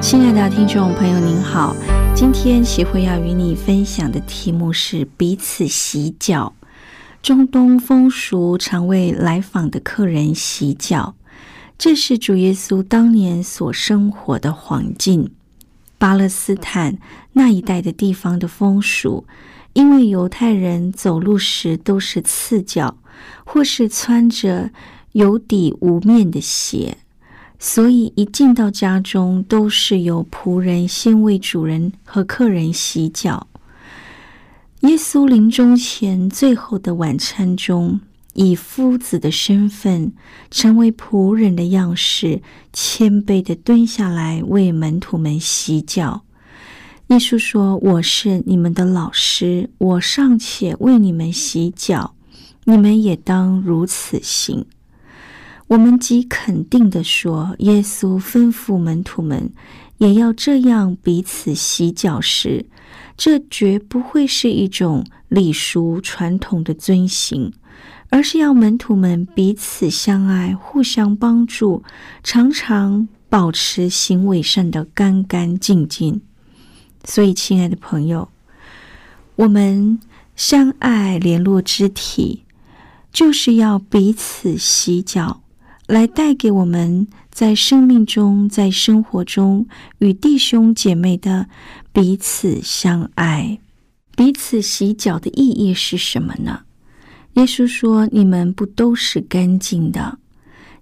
亲爱的听众朋友，您好，今天启慧要与你分享的题目是彼此洗脚。中东风俗常为来访的客人洗脚，这是主耶稣当年所生活的环境。巴勒斯坦那一带的地方的风俗，因为犹太人走路时都是赤脚，或是穿着有底无面的鞋，所以一进到家中，都是由仆人先为主人和客人洗脚。耶稣临终前最后的晚餐中，以夫子的身份，成为仆人的样式，谦卑的蹲下来为门徒们洗脚。耶稣说：“我是你们的老师，我尚且为你们洗脚，你们也当如此行。”我们极肯定的说，耶稣吩咐门徒们也要这样彼此洗脚时。这绝不会是一种礼俗传统的遵行，而是要门徒们彼此相爱、互相帮助，常常保持行为上的干干净净。所以，亲爱的朋友，我们相爱联络肢体，就是要彼此洗脚，来带给我们在生命中、在生活中与弟兄姐妹的。彼此相爱，彼此洗脚的意义是什么呢？耶稣说：“你们不都是干净的？”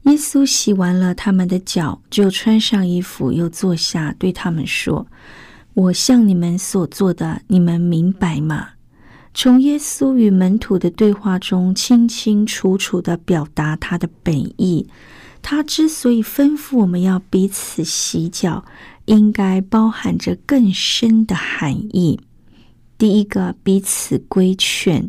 耶稣洗完了他们的脚，就穿上衣服，又坐下，对他们说：“我向你们所做的，你们明白吗？”从耶稣与门徒的对话中，清清楚楚的表达他的本意。他之所以吩咐我们要彼此洗脚。应该包含着更深的含义。第一个，彼此规劝。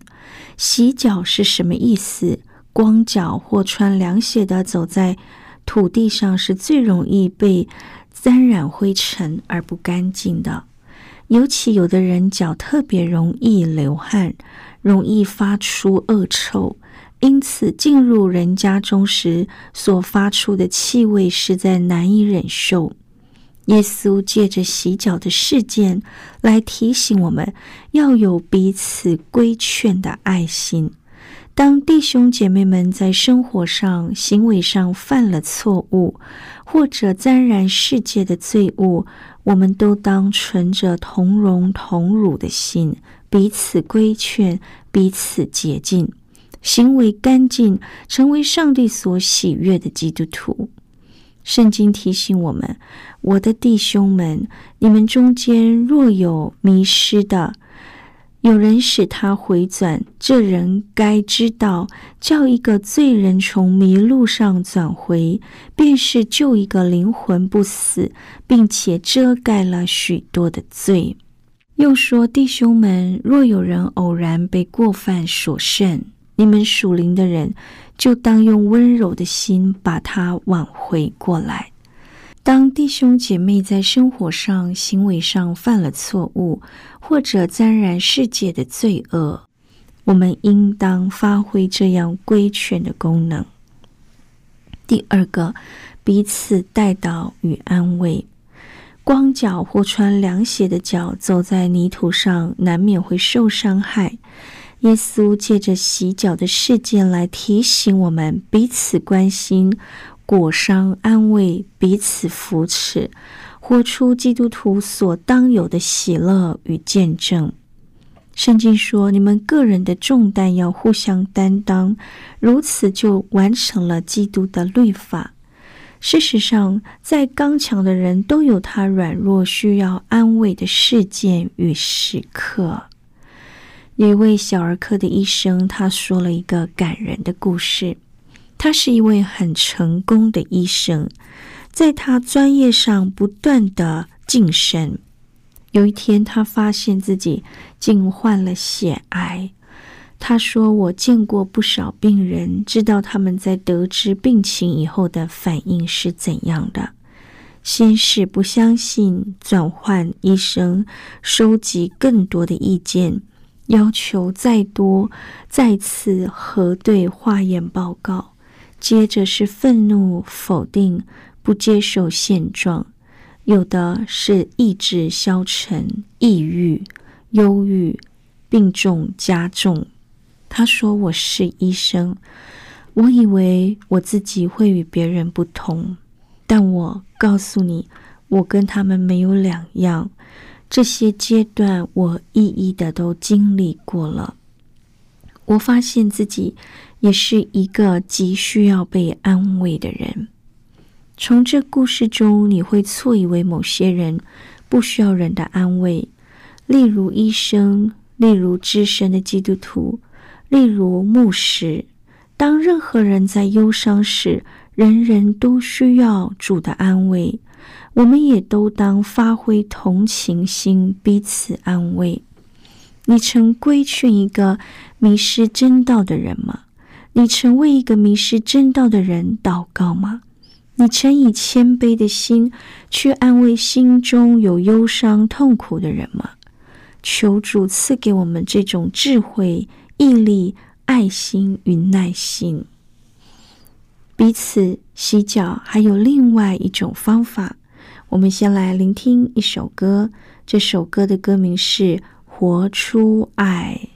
洗脚是什么意思？光脚或穿凉鞋的走在土地上，是最容易被沾染灰尘而不干净的。尤其有的人脚特别容易流汗，容易发出恶臭，因此进入人家中时所发出的气味实在难以忍受。耶稣借着洗脚的事件来提醒我们，要有彼此规劝的爱心。当弟兄姐妹们在生活上、行为上犯了错误，或者沾染世界的罪恶，我们都当存着同荣同辱的心，彼此规劝，彼此洁净，行为干净，成为上帝所喜悦的基督徒。圣经提醒我们：“我的弟兄们，你们中间若有迷失的，有人使他回转，这人该知道，叫一个罪人从迷路上转回，便是救一个灵魂不死，并且遮盖了许多的罪。”又说：“弟兄们，若有人偶然被过犯所胜，你们属灵的人。”就当用温柔的心把他挽回过来。当弟兄姐妹在生活上、行为上犯了错误，或者沾染世界的罪恶，我们应当发挥这样规劝的功能。第二个，彼此带导与安慰。光脚或穿凉鞋的脚走在泥土上，难免会受伤害。耶稣借着洗脚的事件来提醒我们彼此关心、裹伤安慰、彼此扶持，活出基督徒所当有的喜乐与见证。圣经说：“你们个人的重担要互相担当，如此就完成了基督的律法。”事实上，再刚强的人都有他软弱、需要安慰的事件与时刻。有一位小儿科的医生，他说了一个感人的故事。他是一位很成功的医生，在他专业上不断的晋升。有一天，他发现自己竟患了血癌。他说：“我见过不少病人，知道他们在得知病情以后的反应是怎样的。先是不相信，转换医生，收集更多的意见，要求再多，再次核对化验报告。接着是愤怒、否定、不接受现状。”有的是意志消沉、抑郁、忧郁、病重加重。他说：“我是医生，我以为我自己会与别人不同，但我告诉你，我跟他们没有两样。这些阶段我一一的都经历过了。我发现自己也是一个极需要被安慰的人。”从这故事中，你会错以为某些人不需要人的安慰，例如医生，例如资深的基督徒，例如牧师。当任何人在忧伤时，人人都需要主的安慰。我们也都当发挥同情心，彼此安慰。你曾规劝一个迷失真道的人吗？你曾为一个迷失真道的人祷告吗？你曾以谦卑的心去安慰心中有忧伤、痛苦的人吗？求主赐给我们这种智慧、毅力、爱心与耐心。彼此洗脚还有另外一种方法。我们先来聆听一首歌，这首歌的歌名是《活出爱》。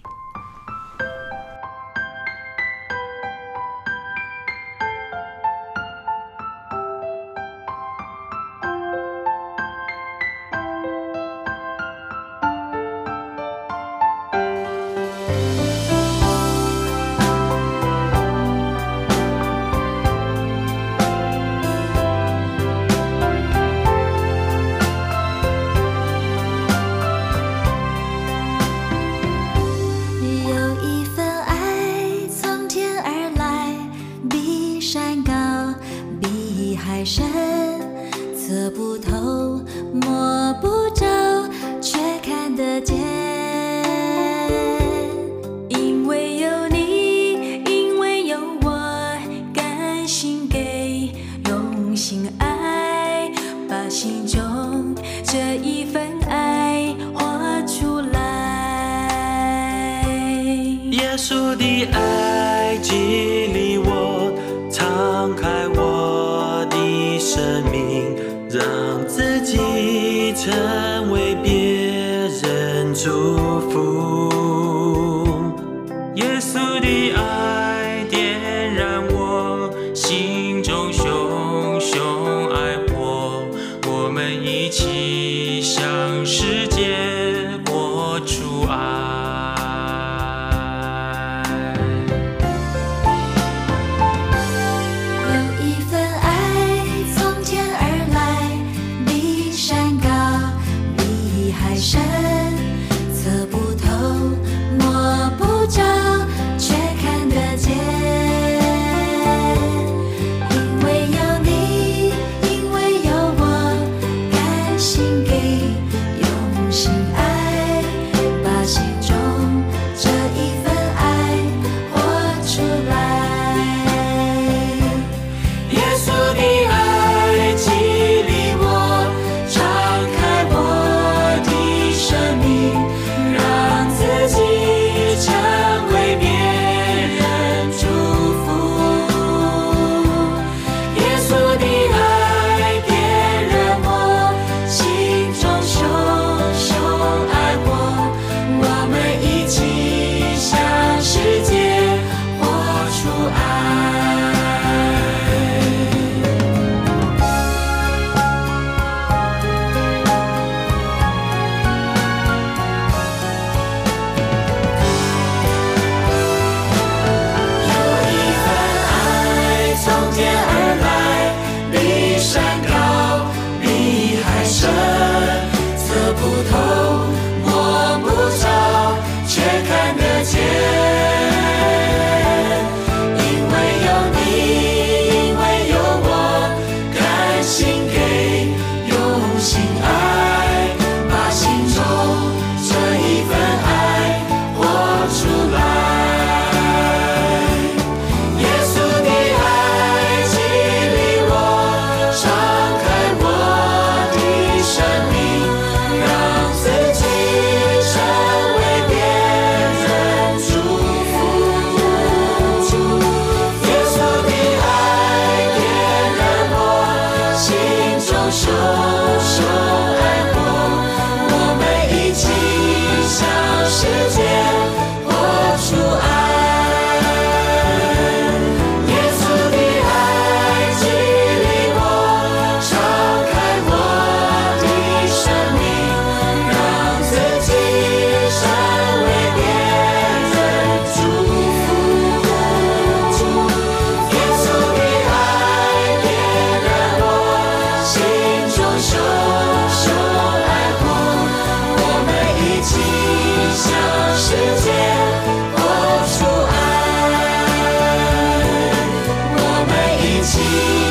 你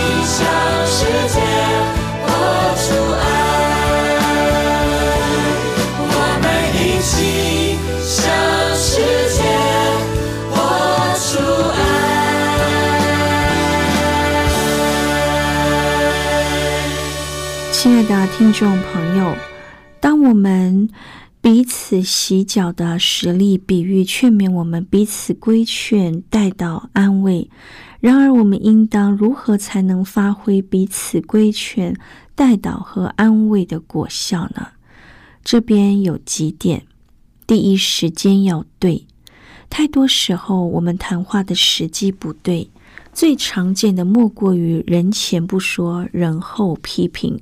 出爱我们一起向世界活出爱亲爱的听众朋友当我们彼此洗脚的实力比喻劝勉我们彼此规劝带到安慰然而，我们应当如何才能发挥彼此规劝、带导和安慰的果效呢？这边有几点：第一，时间要对。太多时候，我们谈话的时机不对。最常见的莫过于人前不说，人后批评。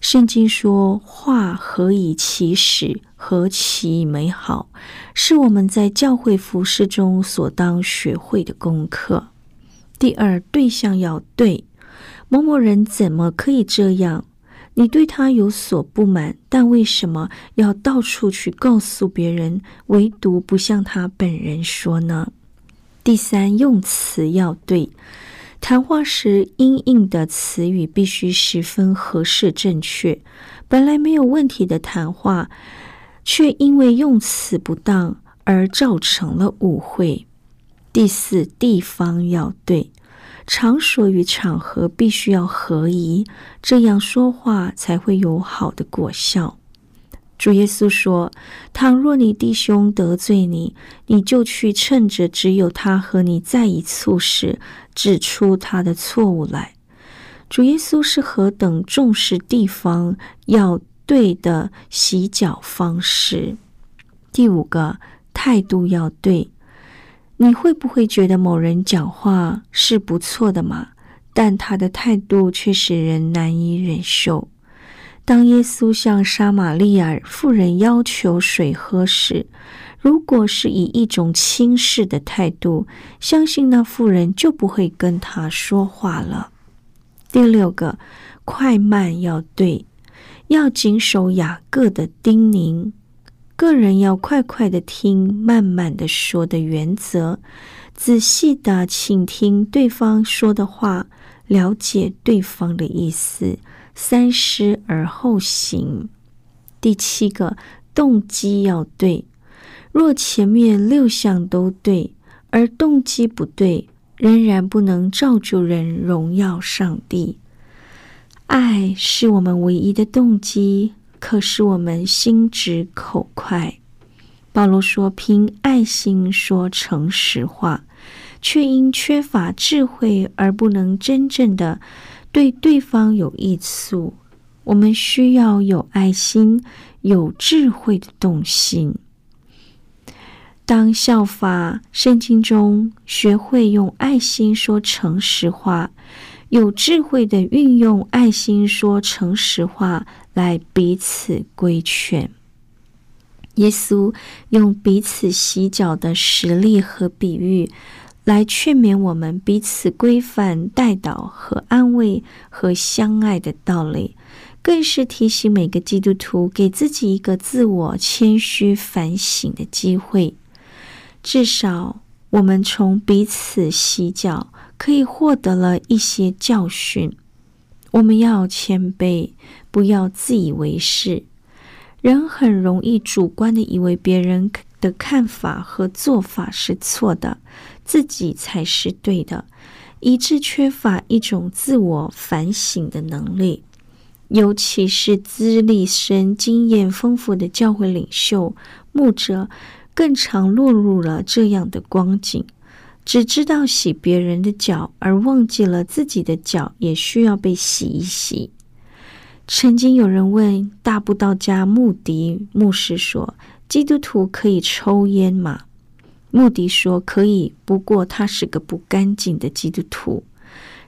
圣经说：“话何以启始，何其美好！”是我们在教会服饰中所当学会的功课。第二，对象要对。某某人怎么可以这样？你对他有所不满，但为什么要到处去告诉别人，唯独不向他本人说呢？第三，用词要对，谈话时应应的词语必须十分合适正确。本来没有问题的谈话，却因为用词不当而造成了误会。第四，地方要对，场所与场合必须要合宜，这样说话才会有好的果效。主耶稣说：“倘若你弟兄得罪你，你就去趁着只有他和你在一处时，指出他的错误来。”主耶稣是何等重视地方要对的洗脚方式。第五个态度要对，你会不会觉得某人讲话是不错的嘛？但他的态度却使人难以忍受。当耶稣向撒玛利亚妇人要求水喝时，如果是以一种轻视的态度，相信那妇人就不会跟他说话了。第六个，快慢要对，要谨守雅各的叮咛，个人要快快的听，慢慢的说的原则，仔细的倾听对方说的话，了解对方的意思。三思而后行。第七个动机要对，若前面六项都对，而动机不对，仍然不能造就人荣耀上帝。爱是我们唯一的动机，可使我们心直口快。保罗说：“凭爱心说诚实话，却因缺乏智慧而不能真正的。”对对方有益处，我们需要有爱心、有智慧的动心。当效法圣经中，学会用爱心说诚实话，有智慧的运用爱心说诚实话来彼此规劝。耶稣用彼此洗脚的实例和比喻。来劝勉我们彼此规范、带导和安慰和相爱的道理，更是提醒每个基督徒给自己一个自我谦虚反省的机会。至少，我们从彼此洗脚，可以获得了一些教训。我们要谦卑，不要自以为是。人很容易主观的以为别人的看法和做法是错的。自己才是对的，以致缺乏一种自我反省的能力。尤其是资历深、经验丰富的教会领袖、牧者，更常落入了这样的光景：只知道洗别人的脚，而忘记了自己的脚也需要被洗一洗。曾经有人问大布道家穆迪牧师说：“基督徒可以抽烟吗？”穆迪说：“可以，不过他是个不干净的基督徒。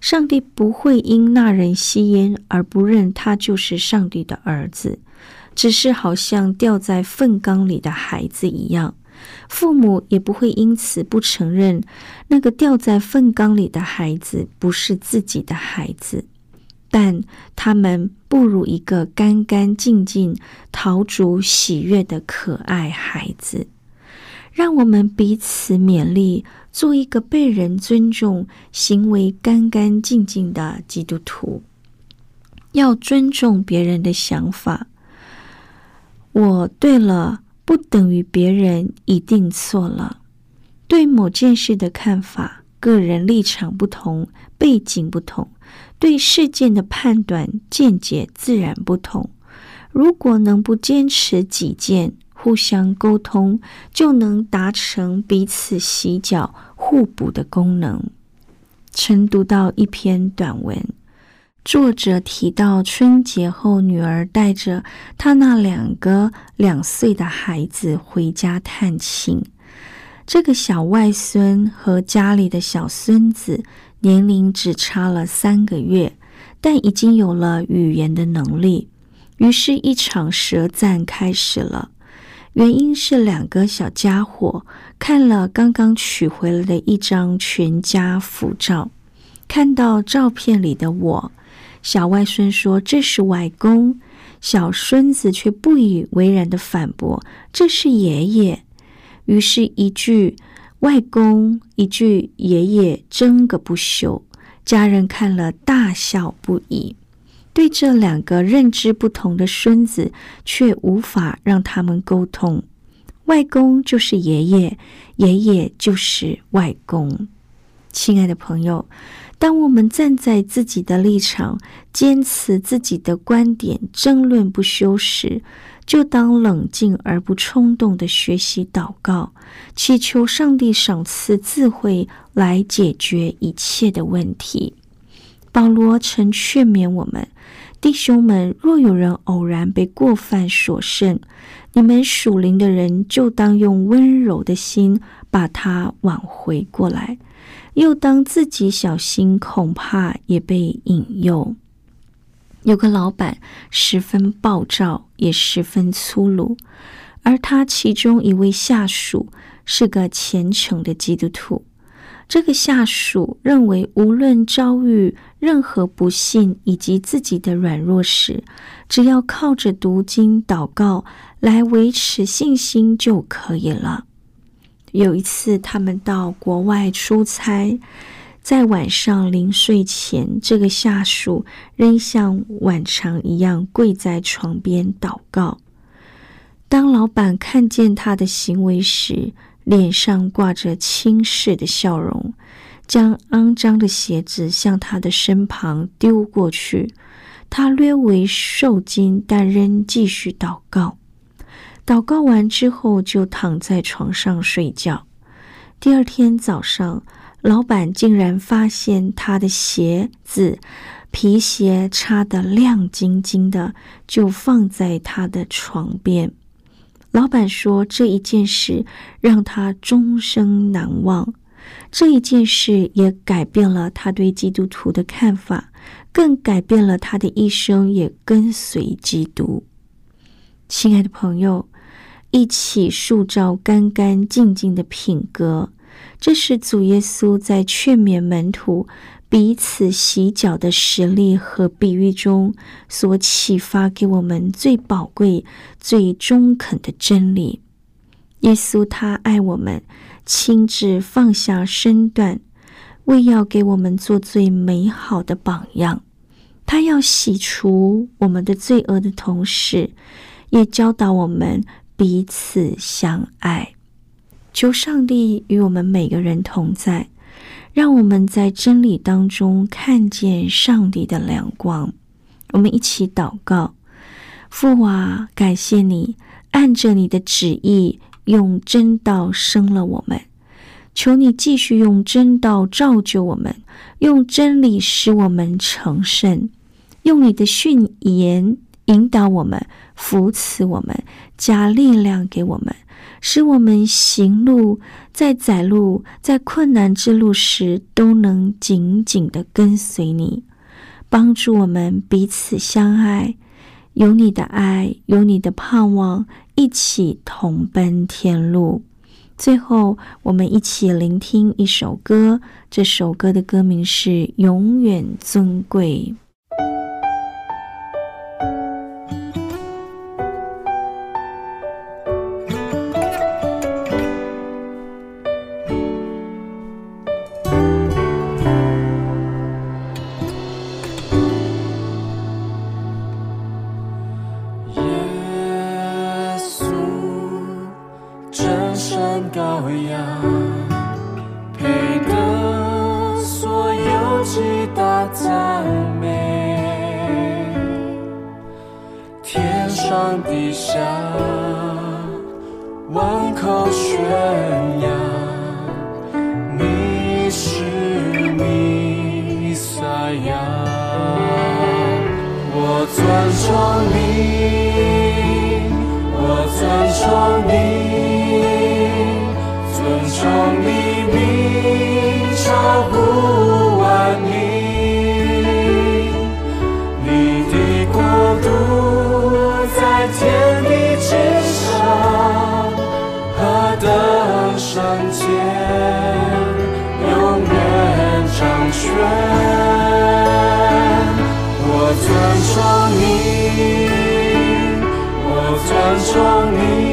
上帝不会因那人吸烟而不认他就是上帝的儿子，只是好像掉在粪缸里的孩子一样。父母也不会因此不承认那个掉在粪缸里的孩子不是自己的孩子，但他们不如一个干干净净、陶足喜悦的可爱孩子。”让我们彼此勉励，做一个被人尊重、行为干干净净的基督徒。要尊重别人的想法。我对了，不等于别人一定错了。对某件事的看法，个人立场不同，背景不同，对事件的判断见解自然不同。如果能不坚持己见，互相沟通，就能达成彼此洗脚、互补的功能。曾读到一篇短文，作者提到春节后，女儿带着她那两个两岁的孩子回家探亲。这个小外孙和家里的小孙子年龄只差了三个月，但已经有了语言的能力。于是，一场舌战开始了。原因是两个小家伙看了刚刚取回来的一张全家福照，看到照片里的我，小外孙说这是外公，小孙子却不以为然的反驳这是爷爷。于是，一句外公，一句爷爷，争个不休。家人看了大笑不已。对这两个认知不同的孙子，却无法让他们沟通。外公就是爷爷，爷爷就是外公。亲爱的朋友，当我们站在自己的立场，坚持自己的观点，争论不休时，就当冷静而不冲动的学习祷告，祈求上帝赏赐智慧来解决一切的问题。保罗曾劝勉我们：弟兄们，若有人偶然被过犯所胜，你们属灵的人就当用温柔的心把他挽回过来，又当自己小心，恐怕也被引诱。有个老板十分暴躁，也十分粗鲁，而他其中一位下属是个虔诚的基督徒。这个下属认为，无论遭遇任何不幸以及自己的软弱时，只要靠着读经祷告来维持信心就可以了。有一次，他们到国外出差。在晚上临睡前，这个下属仍像往常一样跪在床边祷告。当老板看见他的行为时，脸上挂着轻视的笑容，将肮脏的鞋子向他的身旁丢过去。他略微受惊，但仍继续祷告。祷告完之后，就躺在床上睡觉。第二天早上。老板竟然发现他的鞋子皮鞋擦得亮晶晶的，就放在他的床边。老板说：“这一件事让他终生难忘，这一件事也改变了他对基督徒的看法，更改变了他的一生，也跟随基督。”亲爱的朋友，一起塑造干干净净的品格。这是主耶稣在劝勉门徒彼此洗脚的实例和比喻中所启发给我们最宝贵、最中肯的真理。耶稣他爱我们，亲自放下身段，为要给我们做最美好的榜样。他要洗除我们的罪恶的同时，也教导我们彼此相爱。求上帝与我们每个人同在，让我们在真理当中看见上帝的亮光。我们一起祷告：父啊，感谢你按着你的旨意用真道生了我们，求你继续用真道造就我们，用真理使我们成圣，用你的训言引导我们，扶持我们，加力量给我们。使我们行路在窄路、在困难之路时，都能紧紧的跟随你，帮助我们彼此相爱，有你的爱，有你的盼望，一起同奔天路。最后，我们一起聆听一首歌，这首歌的歌名是《永远尊贵》。崇你，我尊重你，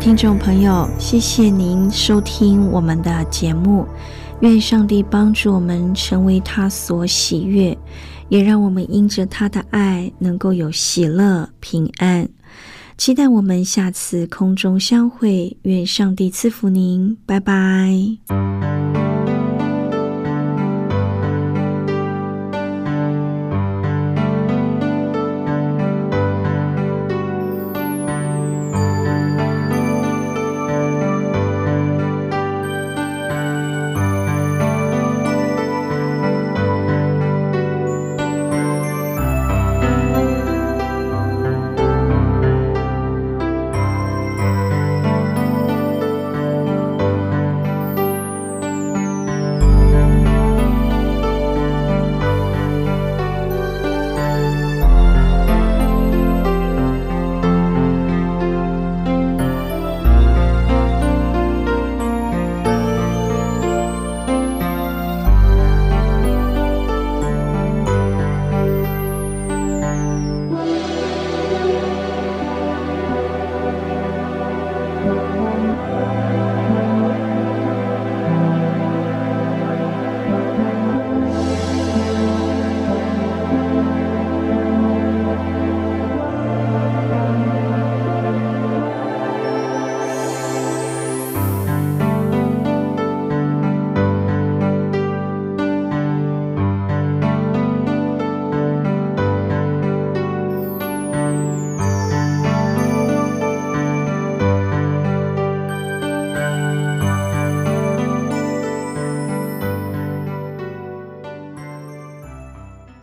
听众朋友，谢谢您收听我们的节目。愿上帝帮助我们成为他所喜悦，也让我们因着他的爱能够有喜乐平安。期待我们下次空中相会，愿上帝赐福您，拜拜。